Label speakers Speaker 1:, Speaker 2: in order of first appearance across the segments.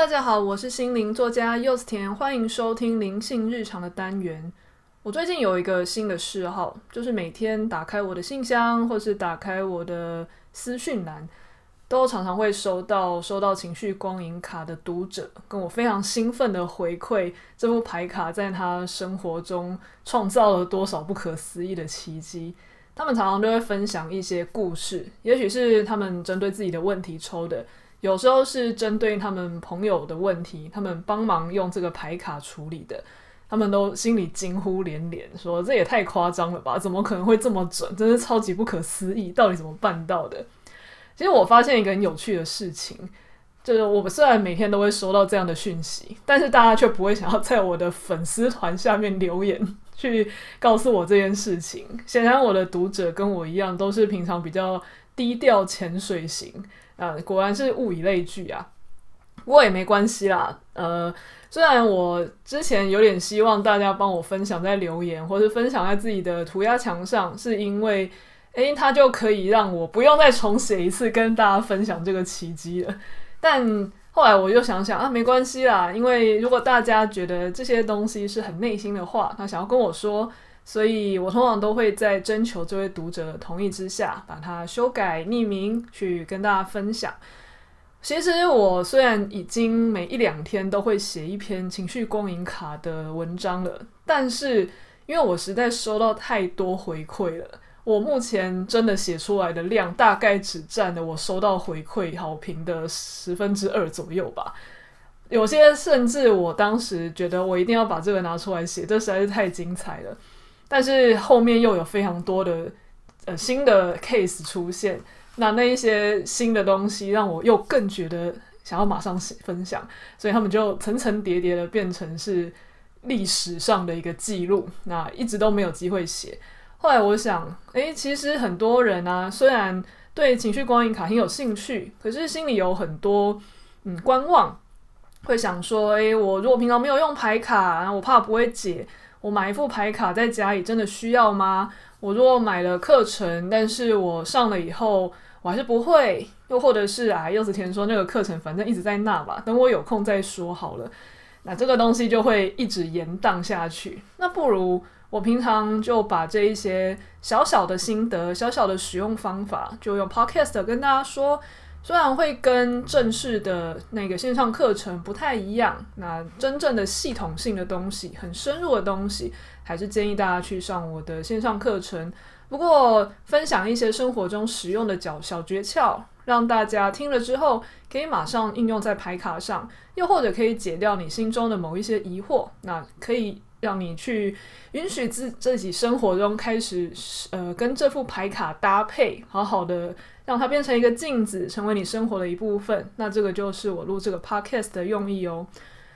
Speaker 1: 大家好，我是心灵作家柚子甜，欢迎收听灵性日常的单元。我最近有一个新的嗜好，就是每天打开我的信箱，或是打开我的私讯栏，都常常会收到收到情绪光影卡的读者跟我非常兴奋的回馈，这副牌卡在他生活中创造了多少不可思议的奇迹。他们常常都会分享一些故事，也许是他们针对自己的问题抽的。有时候是针对他们朋友的问题，他们帮忙用这个牌卡处理的，他们都心里惊呼连连，说这也太夸张了吧？怎么可能会这么准？真是超级不可思议！到底怎么办到的？其实我发现一个很有趣的事情，就是我们虽然每天都会收到这样的讯息，但是大家却不会想要在我的粉丝团下面留言去告诉我这件事情。显然，我的读者跟我一样，都是平常比较低调潜水型。啊，果然是物以类聚啊！不过也没关系啦。呃，虽然我之前有点希望大家帮我分享在留言，或是分享在自己的涂鸦墙上，是因为，诶，它就可以让我不用再重写一次跟大家分享这个奇迹了。但后来我又想想啊，没关系啦，因为如果大家觉得这些东西是很内心的话，他想要跟我说。所以我通常都会在征求这位读者的同意之下，把它修改、匿名去跟大家分享。其实我虽然已经每一两天都会写一篇情绪光影卡的文章了，但是因为我实在收到太多回馈了，我目前真的写出来的量大概只占了我收到回馈好评的十分之二左右吧。有些甚至我当时觉得我一定要把这个拿出来写，这实在是太精彩了。但是后面又有非常多的呃新的 case 出现，那那一些新的东西让我又更觉得想要马上分享，所以他们就层层叠叠的变成是历史上的一个记录，那一直都没有机会写。后来我想，诶，其实很多人啊，虽然对情绪光影卡很有兴趣，可是心里有很多嗯观望，会想说，诶，我如果平常没有用牌卡，我怕不会解。我买一副牌卡在家里真的需要吗？我如果买了课程，但是我上了以后我还是不会，又或者是啊，柚子甜说那个课程反正一直在那吧，等我有空再说好了。那这个东西就会一直延宕下去。那不如我平常就把这一些小小的心得、小小的使用方法，就用 Podcast 跟大家说。虽然会跟正式的那个线上课程不太一样，那真正的系统性的东西、很深入的东西，还是建议大家去上我的线上课程。不过，分享一些生活中实用的小小诀窍，让大家听了之后可以马上应用在牌卡上，又或者可以解掉你心中的某一些疑惑，那可以让你去允许自自己生活中开始呃跟这副牌卡搭配，好好的。让它变成一个镜子，成为你生活的一部分。那这个就是我录这个 podcast 的用意哦。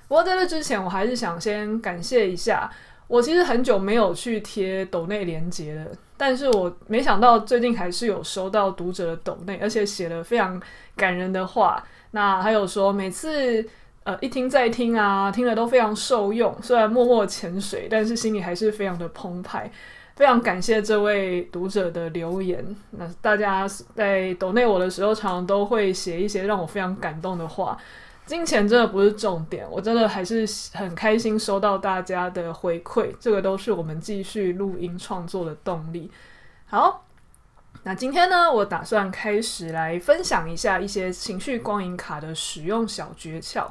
Speaker 1: 不过在这之前，我还是想先感谢一下。我其实很久没有去贴抖内连接了，但是我没想到最近还是有收到读者的抖内，而且写了非常感人的话。那还有说每次呃一听再听啊，听了都非常受用。虽然默默潜水，但是心里还是非常的澎湃。非常感谢这位读者的留言。那大家在抖内我的时候，常常都会写一些让我非常感动的话。金钱真的不是重点，我真的还是很开心收到大家的回馈，这个都是我们继续录音创作的动力。好，那今天呢，我打算开始来分享一下一些情绪光影卡的使用小诀窍。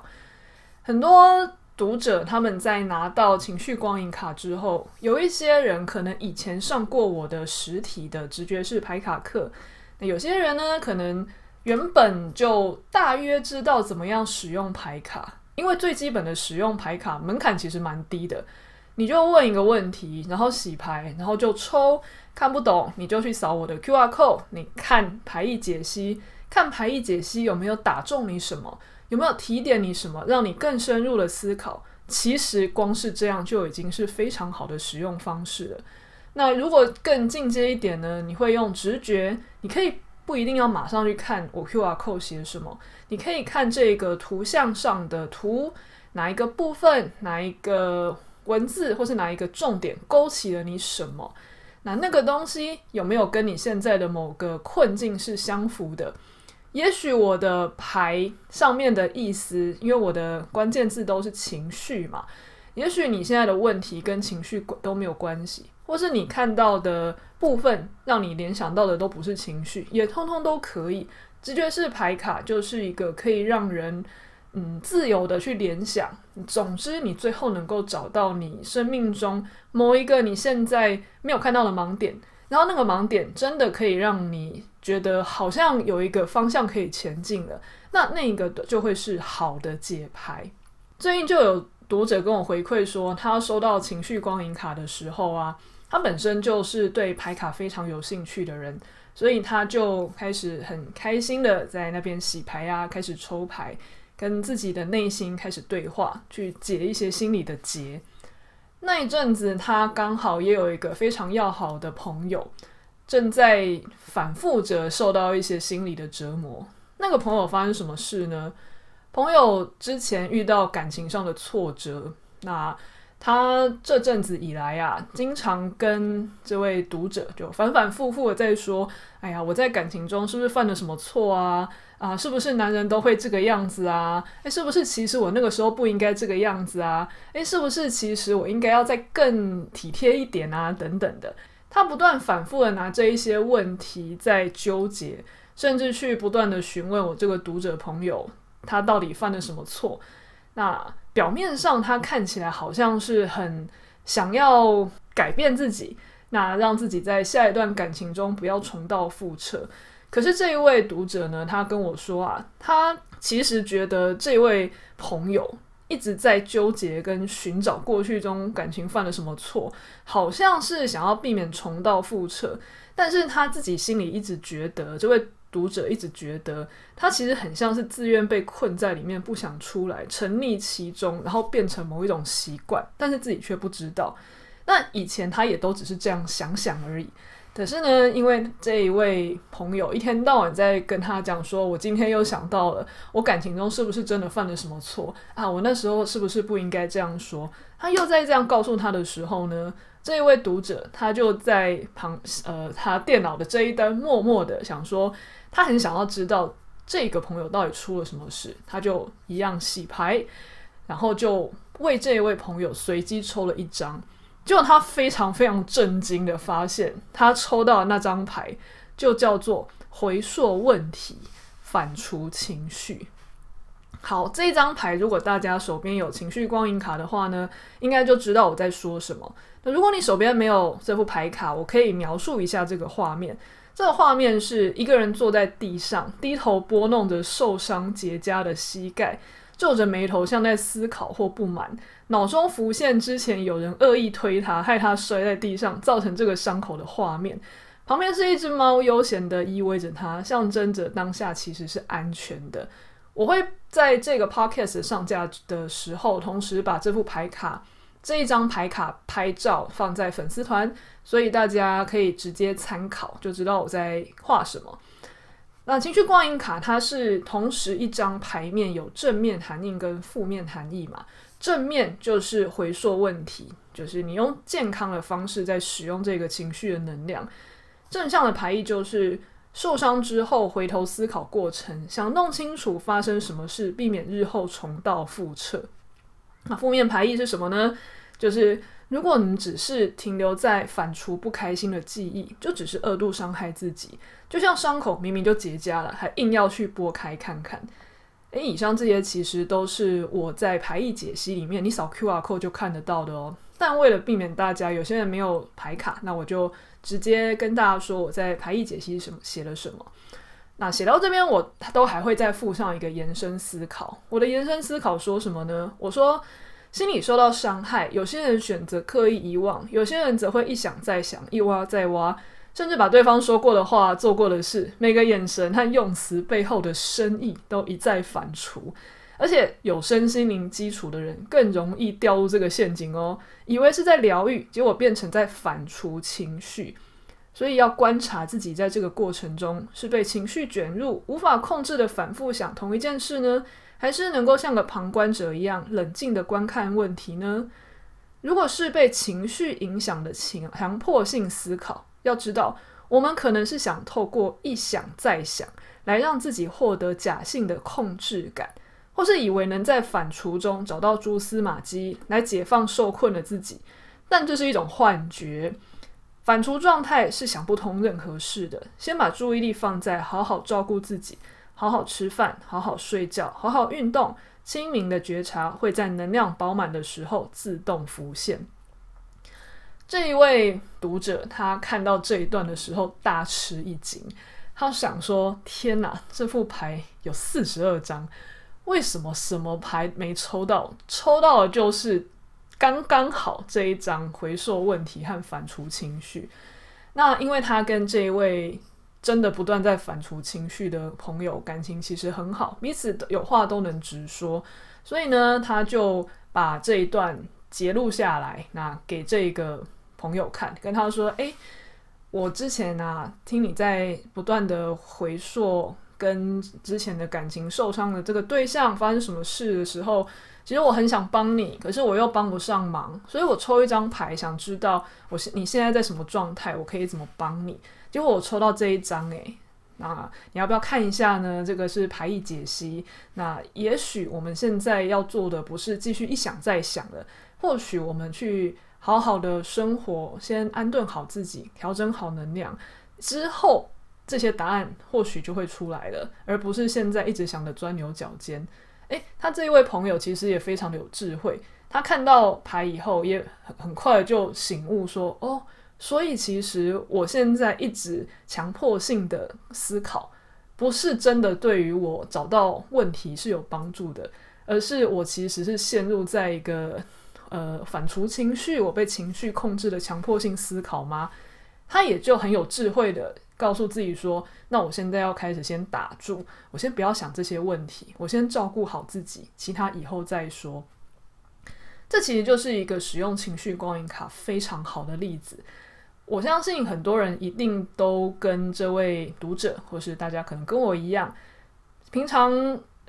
Speaker 1: 很多。读者他们在拿到情绪光影卡之后，有一些人可能以前上过我的实体的直觉式牌卡课，那有些人呢，可能原本就大约知道怎么样使用牌卡，因为最基本的使用牌卡门槛其实蛮低的，你就问一个问题，然后洗牌，然后就抽，看不懂你就去扫我的 QR code，你看牌意解析，看牌意解析有没有打中你什么。有没有提点你什么，让你更深入的思考？其实光是这样就已经是非常好的使用方式了。那如果更进阶一点呢？你会用直觉，你可以不一定要马上去看我 QR code 写什么，你可以看这个图像上的图，哪一个部分，哪一个文字，或是哪一个重点勾起了你什么？那那个东西有没有跟你现在的某个困境是相符的？也许我的牌上面的意思，因为我的关键字都是情绪嘛，也许你现在的问题跟情绪都没有关系，或是你看到的部分让你联想到的都不是情绪，也通通都可以。直觉式牌卡就是一个可以让人嗯自由的去联想，总之你最后能够找到你生命中某一个你现在没有看到的盲点，然后那个盲点真的可以让你觉得好像有一个方向可以前进了，那那个就会是好的解牌。最近就有读者跟我回馈说，他收到情绪光影卡的时候啊，他本身就是对牌卡非常有兴趣的人。所以他就开始很开心的在那边洗牌啊，开始抽牌，跟自己的内心开始对话，去解一些心理的结。那一阵子，他刚好也有一个非常要好的朋友，正在反复着受到一些心理的折磨。那个朋友发生什么事呢？朋友之前遇到感情上的挫折，那。他这阵子以来啊，经常跟这位读者就反反复复的在说：“哎呀，我在感情中是不是犯了什么错啊？啊，是不是男人都会这个样子啊？哎，是不是其实我那个时候不应该这个样子啊？哎，是不是其实我应该要再更体贴一点啊？等等的。”他不断反复的拿这一些问题在纠结，甚至去不断的询问我这个读者朋友，他到底犯了什么错？那。表面上他看起来好像是很想要改变自己，那让自己在下一段感情中不要重蹈覆辙。可是这一位读者呢，他跟我说啊，他其实觉得这位朋友一直在纠结跟寻找过去中感情犯了什么错，好像是想要避免重蹈覆辙，但是他自己心里一直觉得这位。读者一直觉得他其实很像是自愿被困在里面，不想出来，沉溺其中，然后变成某一种习惯，但是自己却不知道。那以前他也都只是这样想想而已。可是呢，因为这一位朋友一天到晚在跟他讲说，我今天又想到了，我感情中是不是真的犯了什么错啊？我那时候是不是不应该这样说？他又在这样告诉他的时候呢，这一位读者他就在旁呃他电脑的这一端默默的想说。他很想要知道这个朋友到底出了什么事，他就一样洗牌，然后就为这一位朋友随机抽了一张，结果他非常非常震惊的发现，他抽到的那张牌就叫做回溯问题，反刍情绪。好，这一张牌如果大家手边有情绪光影卡的话呢，应该就知道我在说什么。那如果你手边没有这副牌卡，我可以描述一下这个画面。这个画面是一个人坐在地上，低头拨弄着受伤结痂的膝盖，皱着眉头，像在思考或不满。脑中浮现之前有人恶意推他，害他摔在地上，造成这个伤口的画面。旁边是一只猫，悠闲地依偎着他，象征着当下其实是安全的。我会在这个 podcast 上架的时候，同时把这副牌卡。这一张牌卡拍照放在粉丝团，所以大家可以直接参考，就知道我在画什么。那情绪光影卡它是同时一张牌面，有正面含义跟负面含义嘛。正面就是回溯问题，就是你用健康的方式在使用这个情绪的能量。正向的牌意就是受伤之后回头思考过程，想弄清楚发生什么事，避免日后重蹈覆辙。那负面牌意是什么呢？就是如果你只是停留在反刍不开心的记忆，就只是二度伤害自己。就像伤口明明就结痂了，还硬要去剥开看看。诶，以上这些其实都是我在排意解析里面，你扫 QR code 就看得到的哦。但为了避免大家有些人没有排卡，那我就直接跟大家说我在排意解析什么写了什么。那写到这边，我都还会再附上一个延伸思考。我的延伸思考说什么呢？我说，心理受到伤害，有些人选择刻意遗忘，有些人则会一想再想，一挖再挖，甚至把对方说过的话、做过的事，每个眼神和用词背后的深意都一再反刍。而且有身心灵基础的人更容易掉入这个陷阱哦，以为是在疗愈，结果变成在反刍情绪。所以要观察自己在这个过程中是被情绪卷入，无法控制的反复想同一件事呢，还是能够像个旁观者一样冷静的观看问题呢？如果是被情绪影响的情强迫性思考，要知道我们可能是想透过一想再想，来让自己获得假性的控制感，或是以为能在反刍中找到蛛丝马迹，来解放受困的自己。但这是一种幻觉。反刍状态是想不通任何事的。先把注意力放在好好照顾自己，好好吃饭，好好睡觉，好好运动。清明的觉察会在能量饱满的时候自动浮现。这一位读者他看到这一段的时候大吃一惊，他想说：“天哪，这副牌有四十二张，为什么什么牌没抽到？抽到的就是。”刚刚好这一张回溯问题和反刍情绪，那因为他跟这一位真的不断在反刍情绪的朋友感情其实很好，彼此有话都能直说，所以呢，他就把这一段截录下来，那给这个朋友看，跟他说：“诶，我之前啊，听你在不断的回溯跟之前的感情受伤的这个对象发生什么事的时候。”其实我很想帮你，可是我又帮不上忙，所以我抽一张牌，想知道我现你现在在什么状态，我可以怎么帮你。结果我抽到这一张，诶，那你要不要看一下呢？这个是牌意解析。那也许我们现在要做的不是继续一想再想的，或许我们去好好的生活，先安顿好自己，调整好能量，之后这些答案或许就会出来了，而不是现在一直想着钻牛角尖。诶，他这一位朋友其实也非常的有智慧。他看到牌以后，也很很快就醒悟说：“哦，所以其实我现在一直强迫性的思考，不是真的对于我找到问题是有帮助的，而是我其实是陷入在一个呃反刍情绪，我被情绪控制的强迫性思考吗？”他也就很有智慧的。告诉自己说：“那我现在要开始先打住，我先不要想这些问题，我先照顾好自己，其他以后再说。”这其实就是一个使用情绪光影卡非常好的例子。我相信很多人一定都跟这位读者，或是大家可能跟我一样，平常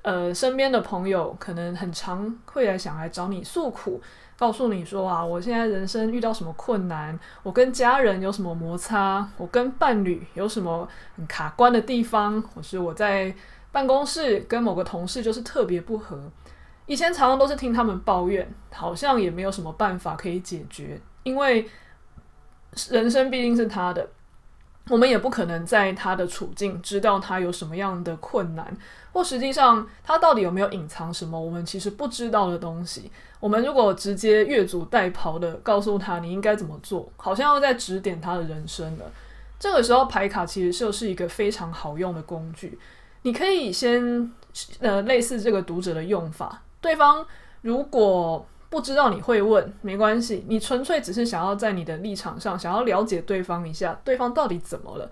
Speaker 1: 呃身边的朋友可能很常会来想来找你诉苦。告诉你说啊，我现在人生遇到什么困难，我跟家人有什么摩擦，我跟伴侣有什么很卡关的地方，或是我在办公室跟某个同事就是特别不合。以前常常都是听他们抱怨，好像也没有什么办法可以解决，因为人生毕竟是他的。我们也不可能在他的处境知道他有什么样的困难，或实际上他到底有没有隐藏什么我们其实不知道的东西。我们如果直接越俎代庖的告诉他你应该怎么做，好像要在指点他的人生了。这个时候牌卡其实就是一个非常好用的工具，你可以先呃类似这个读者的用法，对方如果。不知道你会问，没关系，你纯粹只是想要在你的立场上想要了解对方一下，对方到底怎么了？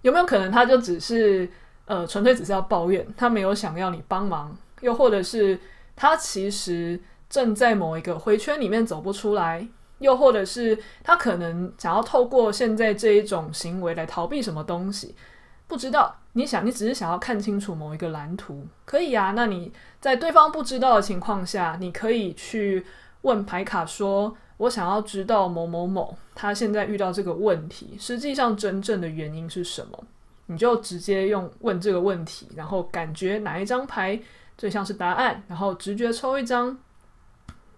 Speaker 1: 有没有可能他就只是呃纯粹只是要抱怨，他没有想要你帮忙，又或者是他其实正在某一个回圈里面走不出来，又或者是他可能想要透过现在这一种行为来逃避什么东西？不知道，你想，你只是想要看清楚某一个蓝图，可以啊。那你在对方不知道的情况下，你可以去问牌卡说：“我想要知道某某某他现在遇到这个问题，实际上真正的原因是什么？”你就直接用问这个问题，然后感觉哪一张牌最像是答案，然后直觉抽一张，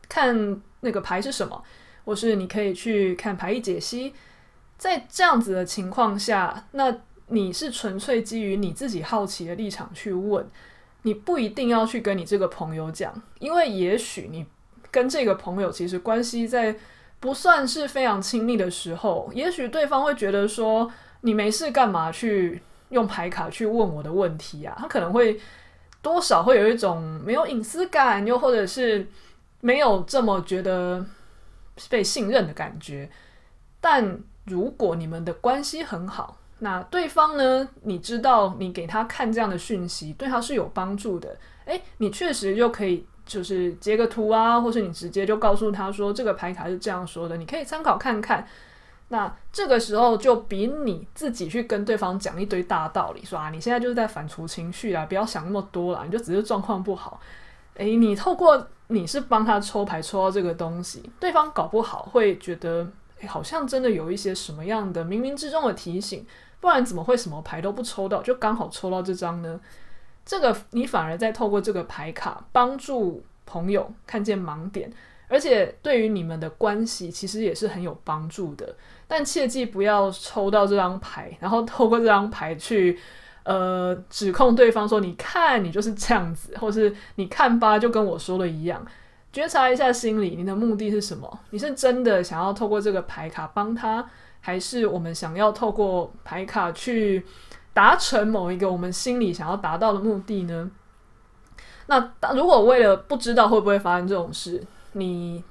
Speaker 1: 看那个牌是什么，或是你可以去看牌意解析。在这样子的情况下，那。你是纯粹基于你自己好奇的立场去问，你不一定要去跟你这个朋友讲，因为也许你跟这个朋友其实关系在不算是非常亲密的时候，也许对方会觉得说，你没事干嘛去用牌卡去问我的问题啊？他可能会多少会有一种没有隐私感，又或者是没有这么觉得被信任的感觉。但如果你们的关系很好，那对方呢？你知道，你给他看这样的讯息，对他是有帮助的。诶，你确实就可以，就是截个图啊，或是你直接就告诉他说，这个牌卡是这样说的，你可以参考看看。那这个时候就比你自己去跟对方讲一堆大道理，说啊，你现在就是在反刍情绪啊，不要想那么多了，你就只是状况不好。诶，你透过你是帮他抽牌抽到这个东西，对方搞不好会觉得，好像真的有一些什么样的冥冥之中的提醒。不然怎么会什么牌都不抽到，就刚好抽到这张呢？这个你反而在透过这个牌卡帮助朋友看见盲点，而且对于你们的关系其实也是很有帮助的。但切记不要抽到这张牌，然后透过这张牌去呃指控对方说：“你看，你就是这样子，或是你看吧，就跟我说的一样。”觉察一下心理，你的目的是什么？你是真的想要透过这个牌卡帮他，还是我们想要透过牌卡去达成某一个我们心里想要达到的目的呢？那如果为了不知道会不会发生这种事，你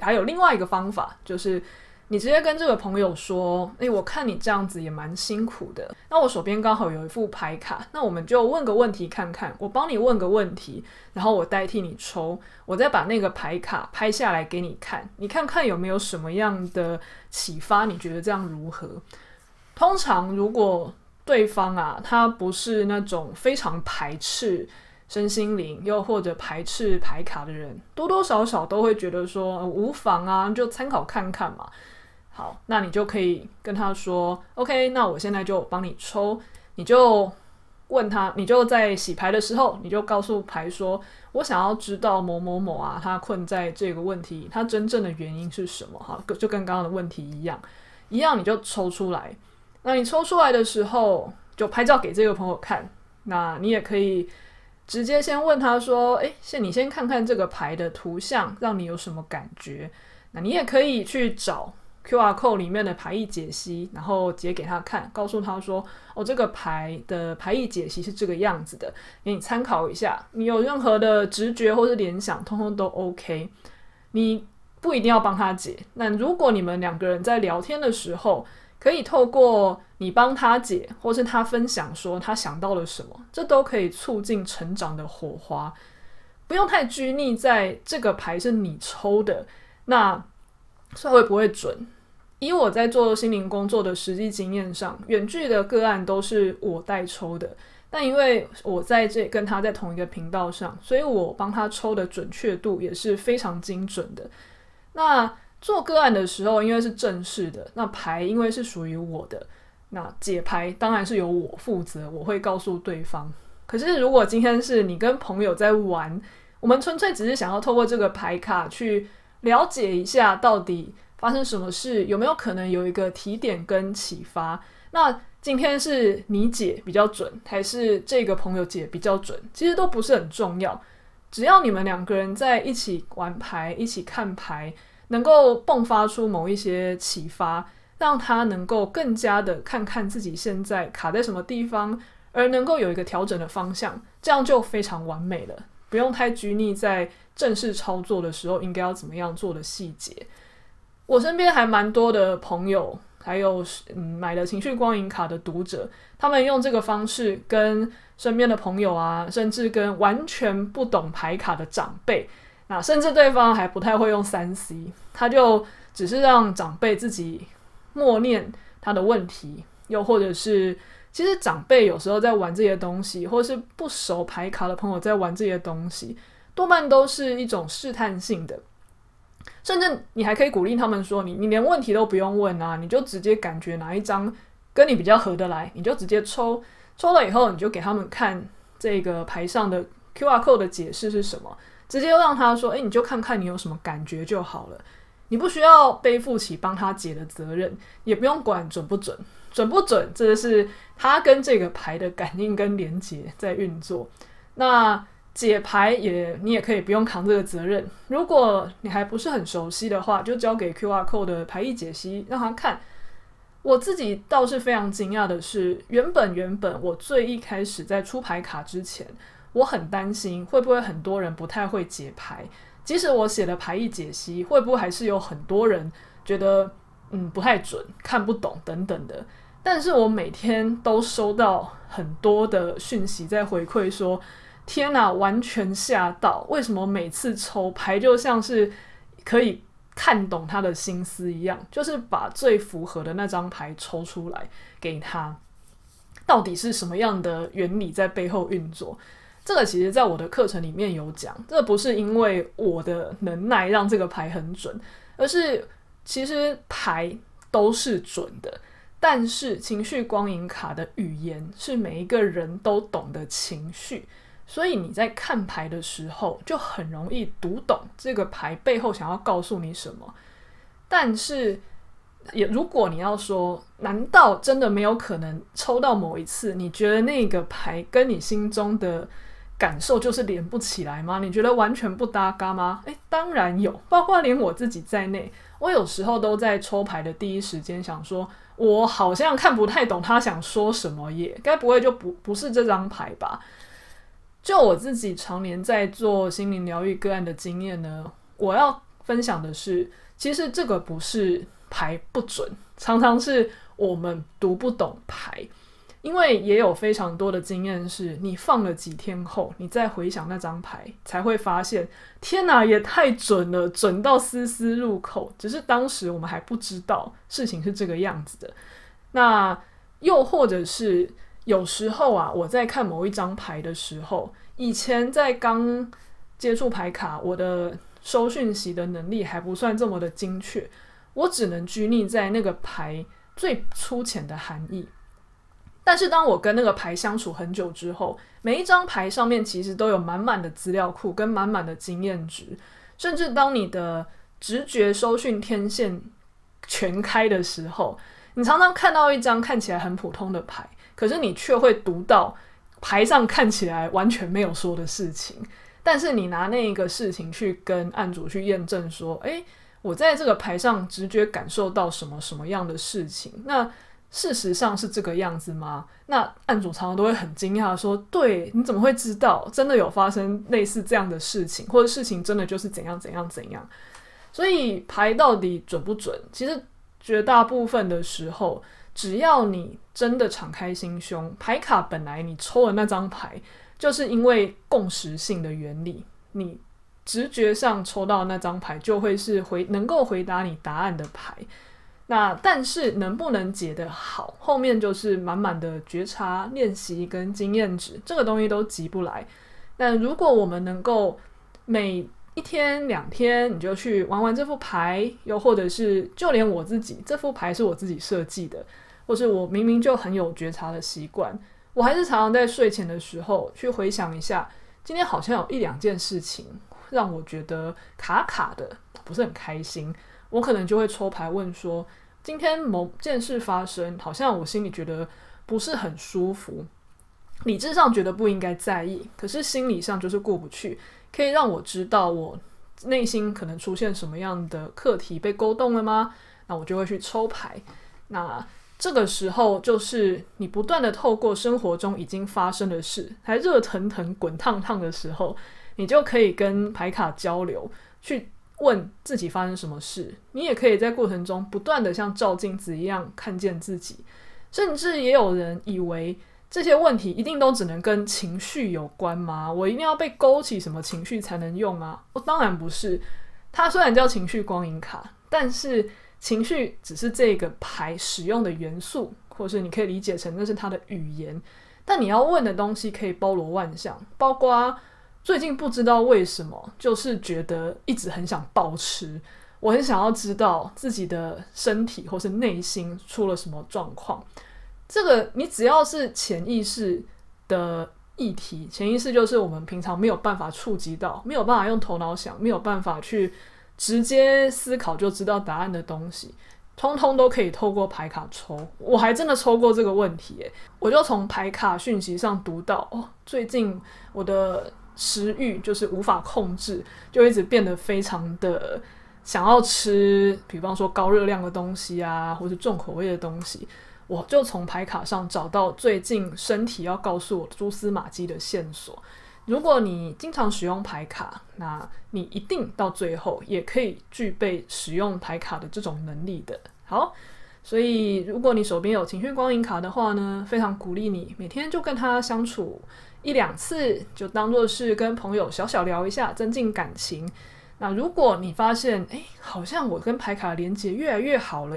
Speaker 1: 还有另外一个方法，就是你直接跟这个朋友说：“诶，我看你这样子也蛮辛苦的。那我手边刚好有一副牌卡，那我们就问个问题看看。我帮你问个问题，然后我代替你抽，我再把那个牌卡拍下来给你看，你看看有没有什么样的启发？你觉得这样如何？通常如果……对方啊，他不是那种非常排斥身心灵，又或者排斥牌卡的人，多多少少都会觉得说，呃，无妨啊，就参考看看嘛。好，那你就可以跟他说，OK，那我现在就帮你抽，你就问他，你就在洗牌的时候，你就告诉牌说，我想要知道某某某啊，他困在这个问题，他真正的原因是什么？哈，就跟刚刚的问题一样，一样你就抽出来。那你抽出来的时候，就拍照给这个朋友看。那你也可以直接先问他说：“诶，先你先看看这个牌的图像，让你有什么感觉？”那你也可以去找 QR code 里面的牌意解析，然后解给他看，告诉他说：“哦，这个牌的牌意解析是这个样子的，给你参考一下。你有任何的直觉或是联想，通通都 OK。你不一定要帮他解。那如果你们两个人在聊天的时候，可以透过你帮他解，或是他分享说他想到了什么，这都可以促进成长的火花。不用太拘泥在这个牌是你抽的，那算会不会准？以我在做心灵工作的实际经验上，远距的个案都是我代抽的，但因为我在这跟他在同一个频道上，所以我帮他抽的准确度也是非常精准的。那做个案的时候，因为是正式的，那牌因为是属于我的，那解牌当然是由我负责，我会告诉对方。可是如果今天是你跟朋友在玩，我们纯粹只是想要透过这个牌卡去了解一下到底发生什么事，有没有可能有一个提点跟启发。那今天是你解比较准，还是这个朋友解比较准？其实都不是很重要，只要你们两个人在一起玩牌，一起看牌。能够迸发出某一些启发，让他能够更加的看看自己现在卡在什么地方，而能够有一个调整的方向，这样就非常完美了。不用太拘泥在正式操作的时候应该要怎么样做的细节。我身边还蛮多的朋友，还有嗯买了情绪光影卡的读者，他们用这个方式跟身边的朋友啊，甚至跟完全不懂牌卡的长辈。那甚至对方还不太会用三 C，他就只是让长辈自己默念他的问题，又或者是其实长辈有时候在玩这些东西，或是不熟牌卡的朋友在玩这些东西，多半都是一种试探性的。甚至你还可以鼓励他们说：“你你连问题都不用问啊，你就直接感觉哪一张跟你比较合得来，你就直接抽，抽了以后你就给他们看这个牌上的 QR code 的解释是什么。”直接让他说：“诶，你就看看你有什么感觉就好了，你不需要背负起帮他解的责任，也不用管准不准，准不准，这是他跟这个牌的感应跟连接在运作。那解牌也，你也可以不用扛这个责任。如果你还不是很熟悉的话，就交给 QR Code 的牌意解析让他看。我自己倒是非常惊讶的是，原本原本我最一开始在出牌卡之前。”我很担心会不会很多人不太会解牌，即使我写了牌意解析，会不会还是有很多人觉得嗯不太准、看不懂等等的。但是我每天都收到很多的讯息在回馈说：“天哪，完全吓到！为什么每次抽牌就像是可以看懂他的心思一样，就是把最符合的那张牌抽出来给他？到底是什么样的原理在背后运作？”这个其实在我的课程里面有讲，这不是因为我的能耐让这个牌很准，而是其实牌都是准的，但是情绪光影卡的语言是每一个人都懂的情绪，所以你在看牌的时候就很容易读懂这个牌背后想要告诉你什么。但是，也如果你要说，难道真的没有可能抽到某一次，你觉得那个牌跟你心中的感受就是连不起来吗？你觉得完全不搭嘎吗？诶，当然有，包括连我自己在内，我有时候都在抽牌的第一时间想说。我好像看不太懂他想说什么耶，该不会就不不是这张牌吧？就我自己常年在做心灵疗愈个案的经验呢，我要分享的是，其实这个不是牌不准，常常是我们读不懂牌。因为也有非常多的经验，是你放了几天后，你再回想那张牌，才会发现，天哪，也太准了，准到丝丝入扣。只是当时我们还不知道事情是这个样子的。那又或者是有时候啊，我在看某一张牌的时候，以前在刚接触牌卡，我的收讯息的能力还不算这么的精确，我只能拘泥在那个牌最粗浅的含义。但是当我跟那个牌相处很久之后，每一张牌上面其实都有满满的资料库跟满满的经验值，甚至当你的直觉收讯天线全开的时候，你常常看到一张看起来很普通的牌，可是你却会读到牌上看起来完全没有说的事情。但是你拿那一个事情去跟案主去验证说，诶，我在这个牌上直觉感受到什么什么样的事情，那。事实上是这个样子吗？那案主常常都会很惊讶说：“对，你怎么会知道？真的有发生类似这样的事情，或者事情真的就是怎样怎样怎样？”所以牌到底准不准？其实绝大部分的时候，只要你真的敞开心胸，牌卡本来你抽的那张牌，就是因为共识性的原理，你直觉上抽到那张牌就会是回能够回答你答案的牌。那但是能不能解得好，后面就是满满的觉察、练习跟经验值，这个东西都急不来。但如果我们能够每一天两天，你就去玩玩这副牌，又或者是就连我自己这副牌是我自己设计的，或是我明明就很有觉察的习惯，我还是常常在睡前的时候去回想一下，今天好像有一两件事情让我觉得卡卡的，不是很开心。我可能就会抽牌问说，今天某件事发生，好像我心里觉得不是很舒服，理智上觉得不应该在意，可是心理上就是过不去。可以让我知道我内心可能出现什么样的课题被勾动了吗？那我就会去抽牌。那这个时候就是你不断的透过生活中已经发生的事，还热腾腾、滚烫烫的时候，你就可以跟牌卡交流，去。问自己发生什么事，你也可以在过程中不断的像照镜子一样看见自己，甚至也有人以为这些问题一定都只能跟情绪有关吗？我一定要被勾起什么情绪才能用吗？哦，当然不是。它虽然叫情绪光影卡，但是情绪只是这个牌使用的元素，或是你可以理解成那是它的语言。但你要问的东西可以包罗万象，包括。最近不知道为什么，就是觉得一直很想暴吃。我很想要知道自己的身体或是内心出了什么状况。这个你只要是潜意识的议题，潜意识就是我们平常没有办法触及到，没有办法用头脑想，没有办法去直接思考就知道答案的东西，通通都可以透过牌卡抽。我还真的抽过这个问题耶，我就从牌卡讯息上读到，哦，最近我的。食欲就是无法控制，就一直变得非常的想要吃，比方说高热量的东西啊，或是重口味的东西。我就从牌卡上找到最近身体要告诉我蛛丝马迹的线索。如果你经常使用牌卡，那你一定到最后也可以具备使用牌卡的这种能力的。好，所以如果你手边有情绪光影卡的话呢，非常鼓励你每天就跟他相处。一两次就当做是跟朋友小小聊一下，增进感情。那如果你发现，诶，好像我跟牌卡连接越来越好了，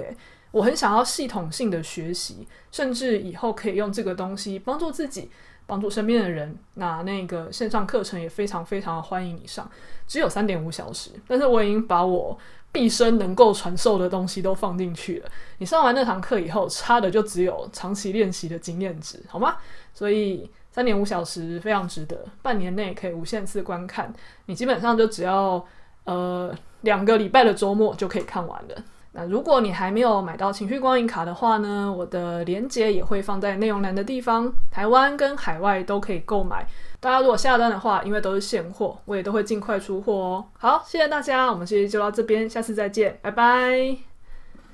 Speaker 1: 我很想要系统性的学习，甚至以后可以用这个东西帮助自己帮助身边的人。那那个线上课程也非常非常的欢迎你上，只有三点五小时，但是我已经把我毕生能够传授的东西都放进去了。你上完那堂课以后，差的就只有长期练习的经验值，好吗？所以三点五小时非常值得，半年内可以无限次观看，你基本上就只要呃两个礼拜的周末就可以看完了。那如果你还没有买到情绪光影卡的话呢，我的链接也会放在内容栏的地方，台湾跟海外都可以购买。大家如果下单的话，因为都是现货，我也都会尽快出货哦。好，谢谢大家，我们这期就到这边，下次再见，拜拜。